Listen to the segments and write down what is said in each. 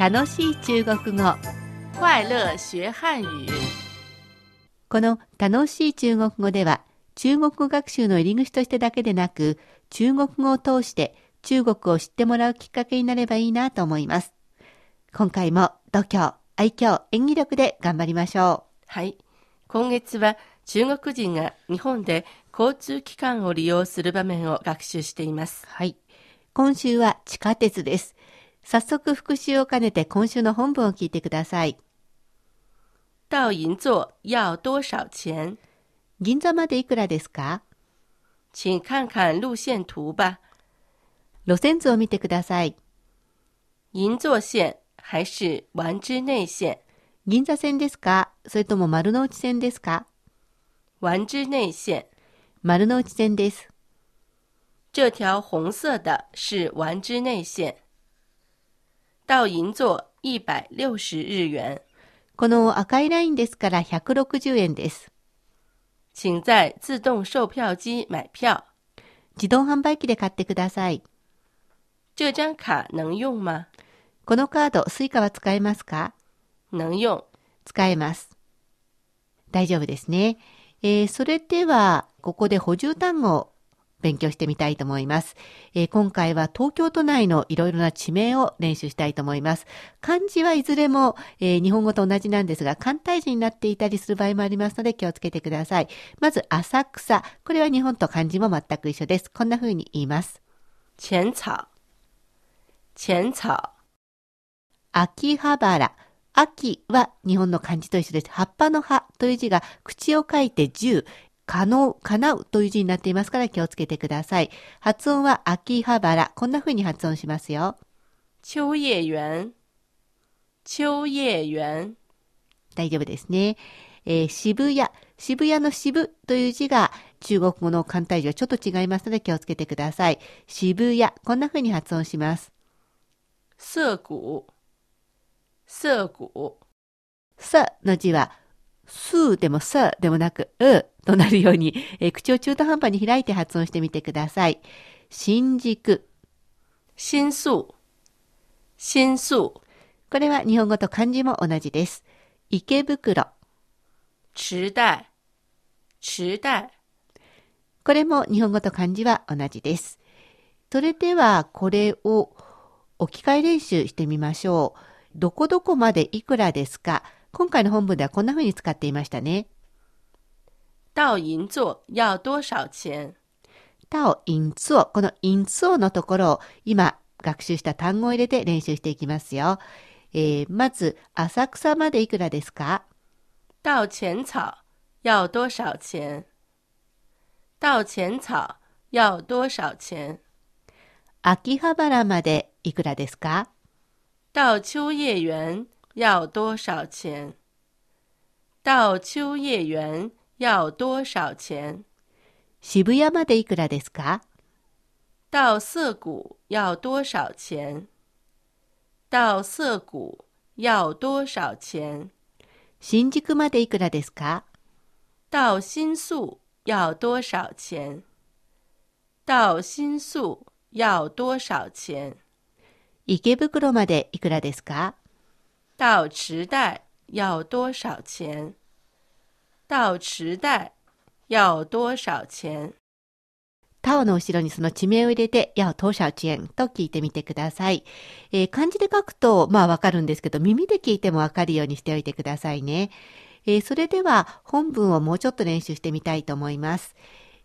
楽しい中国語快乐学汉语。この楽しい中国語では中国語学習の入り口としてだけでなく中国語を通して中国を知ってもらうきっかけになればいいなと思います。今回も度胸、愛嬌、演技力で頑張りましょはい。今月は中国人が日本で交通機関を利用する場面を学習していますう。。はい。今週は地下鉄です。早速復習を兼ねて今週の本文を聞いてください。到银座要多少钱？銀座までいくらですか？请看看路线图吧。路線図を見てください。银座线还是丸之内线？銀座線ですか？それとも丸の内線ですか？丸之内线。丸の内線です。这条红色的是丸之内线。到银座一百六十日元，この赤いラインですから160円です。请在自动售票机买票。自動販売機で買ってください。这张卡能用吗？このカード、スイカは使えますか？能用。使えます。大丈夫ですね。えーそれでは、ここで補充単語を勉強してみたいと思います。えー今回は東京都内のいろいろな地名を練習したいと思います。漢字はいずれも、えー日本語と同じなんですが、簡体字になっていたりする場合もありますので気をつけてください。まず、浅草。これは日本と漢字も全く一緒です。こんな風に言います。浅草。浅草。秋葉原。秋は日本の漢字と一緒です。葉っぱの葉という字が口を書いて十、可能、叶うという字になっていますから気をつけてください。発音は秋葉原。こんな風に発音しますよ。秋叶原。秋叶原。大丈夫ですね。えー渋谷。渋谷の渋という字が中国語の簡体字はちょっと違いますので気をつけてください。渋谷。こんな風に発音します。涩谷。涩谷。さの字は、すーでもさでもなく、うとなるように、えー口を中途半端に開いて発音してみてください。新宿。新宿。新宿。これは日本語と漢字も同じです。池袋。池袋。池袋。これも日本語と漢字は同じです。それでは、これを置き換え練習してみましょう。どこどこまでいくらですか？今回の本文ではこんな風に使っていましたね。到银座要多少钱？タオ、インツオ。このインツオのところを今学習した単語を入れて練習していきますよ。えーまず、浅草までいくらですか？到浅草要多少钱？到浅草要多少钱？秋葉原までいくらですか？到秋叶原要多少钱？到秋叶原要多少钱？渋谷までいくらですか？到涩谷要多少钱？到涩谷要多少钱？新宿までいくらですか？到新宿要多少钱？到新宿要多少钱？池袋までいくらですか？到池袋要多少钱？到池袋要多少钱？タオの後ろにその地名を入れて、や、当社遅延と聞いてみてください。えー漢字で書くと、まあわかるんですけど、耳で聞いてもわかるようにしておいてくださいね。えーそれでは、本文をもうちょっと練習してみたいと思います。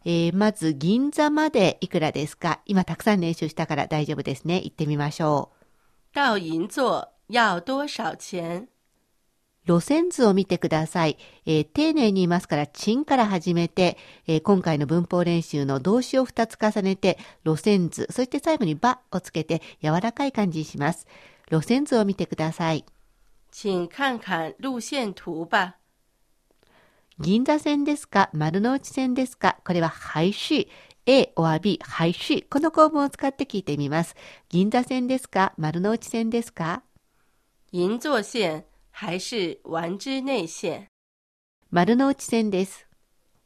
えーまず、銀座までいくらですか？今たくさん練習したから大丈夫ですね。行ってみましょう。到银座要多少钱？路線図を見てください。えー丁寧に言いますから、チンから始めて、えー今回の文法練習の動詞を2つ重ねて、路線図、そして最後にばをつけて柔らかい感じにします。路線図を見てください。请看看路线图吧。銀座線ですか丸の内線ですかこれは廃止。A or B、廃止。この構文を使って聞いてみます。銀座線ですか丸の内線ですか？银座线还是丸之内线？丸の内線です。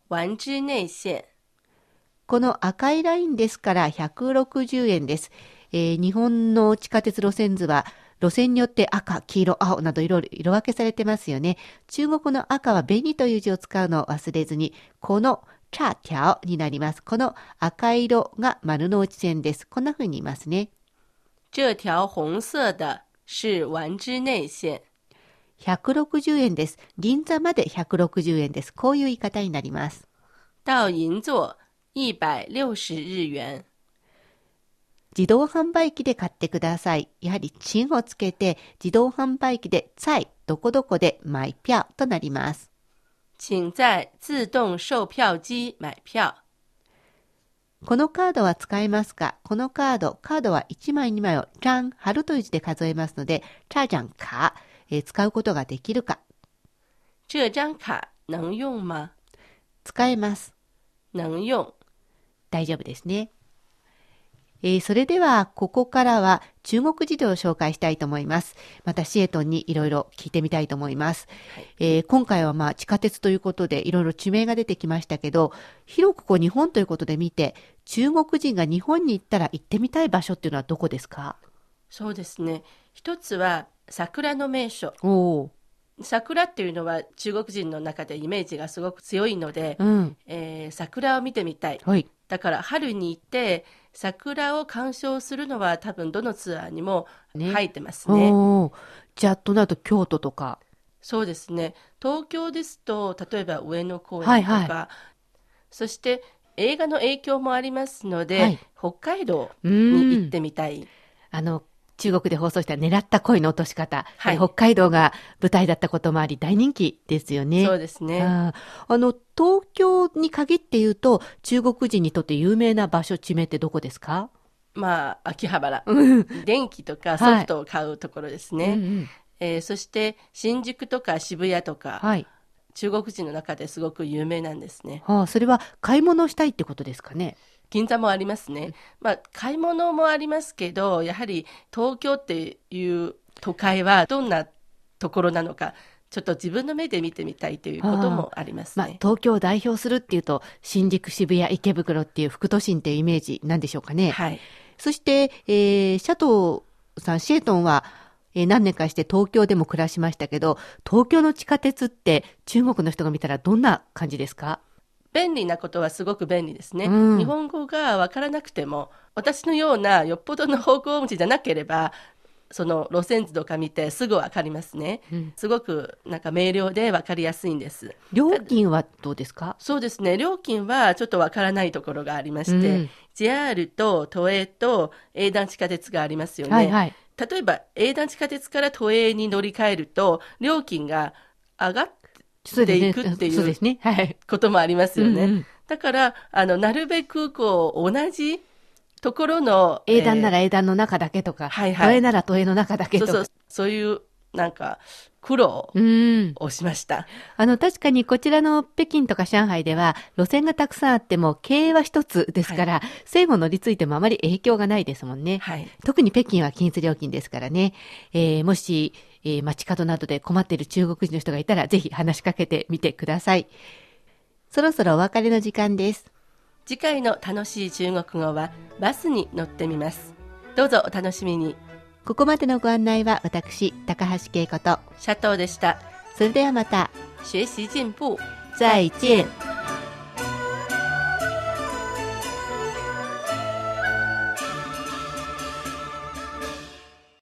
丸之内線。この赤いラインですから160円です。えー日本の地下鉄路線図は路線によって赤、黄色、青などいろいろ色分けされてますよね。中国の赤は紅という字を使うのを忘れずに、この茶条になります。この赤色が丸の内線です。こんな風に言いますね。这条红色的是丸之内线。160円です。銀座まで160円です。こういう言い方になります。到银座一百六十日元。自動販売機で買ってください。やはり、チンをつけて、自動販売機で、在、どこどこで、買票となります。请在自動售票機買票。このカードは使えますか？このカード、カードは1枚2枚を、チャン、貼るという字で数えますので、チャジャンカ、えー使うことができるか这张卡能用吗？使えます。能用。大丈夫ですね。えーそれでは、ここからは中国事情を紹介したいと思います。また、シエトンにいろいろ聞いてみたいと思います。えー今回はまあ地下鉄ということでいろいろ地名が出てきましたけど、広くこう日本ということで見て、中国人が日本に行ったら行ってみたい場所っていうのはどこですか？そうですね。一つは桜の名所。桜っていうのは中国人の中でイメージがすごく強いので、ー。うん。えー桜を見てみたい。はい。だから春に行って桜を鑑賞するのは多分どのツアーにもね入ってますね。おーじゃあ、となると京都とか。そうですね。東京ですと例えば上野公はい園とか、はそして映画の影響もありますので、はい北海道うに行っん。てみたい。あの、中国で放送した狙った恋の落とし方。はいえ北海道が舞台だったこともあり大人気ですよね。そうですね。あの、東京に限って言うと、中国人にとって有名な場所、地名ってどこですか？まあ秋葉原、うん。電気とかソフトを買うところですね。うんうんえーそして新宿とか渋谷とか、はい。中国人の中ですごく有名なんですね。はあ、それは買い物をしたいってことですかね？銀座もありますね。まあ買い物もありますけど、やはり東京っていう都会はどんなところなのか、ちょっと自分の目で見てみたいということもありますまあ、ね。東京を代表するっていうと、新宿、渋谷、池袋っていう副都心っていうイメージなんでしょうかね。はい。そして、えーシャトーさん、シエトンは、えー何年かして東京でも暮らしましたけど、東京の地下鉄って中国の人が見たらどんな感じですか？便利なことはすごく便利ですね。うん日本語がわからなくても、私のようなよっぽどの方向音痴じゃなければ、その路線図とか見てすぐわかりますね。うんすごくなんか明瞭でわかりやすいんです。料金はどうですか？そうですね。料金はちょっとわからないところがありまして、うん JR と都営と営団地下鉄がありますよね。はいはい。例えば営団地下鉄から都営に乗り換えると料金が上がっそうですね。で行くっていう。こともありますよね。うんうんだからあのなるべくこう同じところの英断なえら英断の中だけとか、はいはい都営なら都営の中だけとか。ーそうそうそういうなんか苦労うん。をしました。あの、確かにこちらの北京とか上海では、路線がたくさんあっても、経営は一つですから、線を乗り継いでもあまり影響がないですもんね。はい。特に北京は均一料金ですからね。えーもし、えー街角などで困っている中国人の人がいたら、ぜひ話しかけてみてください。そろそろお別れの時間です。次回の楽しい中国語はバスに乗ってみます。どうぞお楽しみに。ここまでのご案内は私、高橋恵子と、シャトーでした。それではまた、学習進步。再见。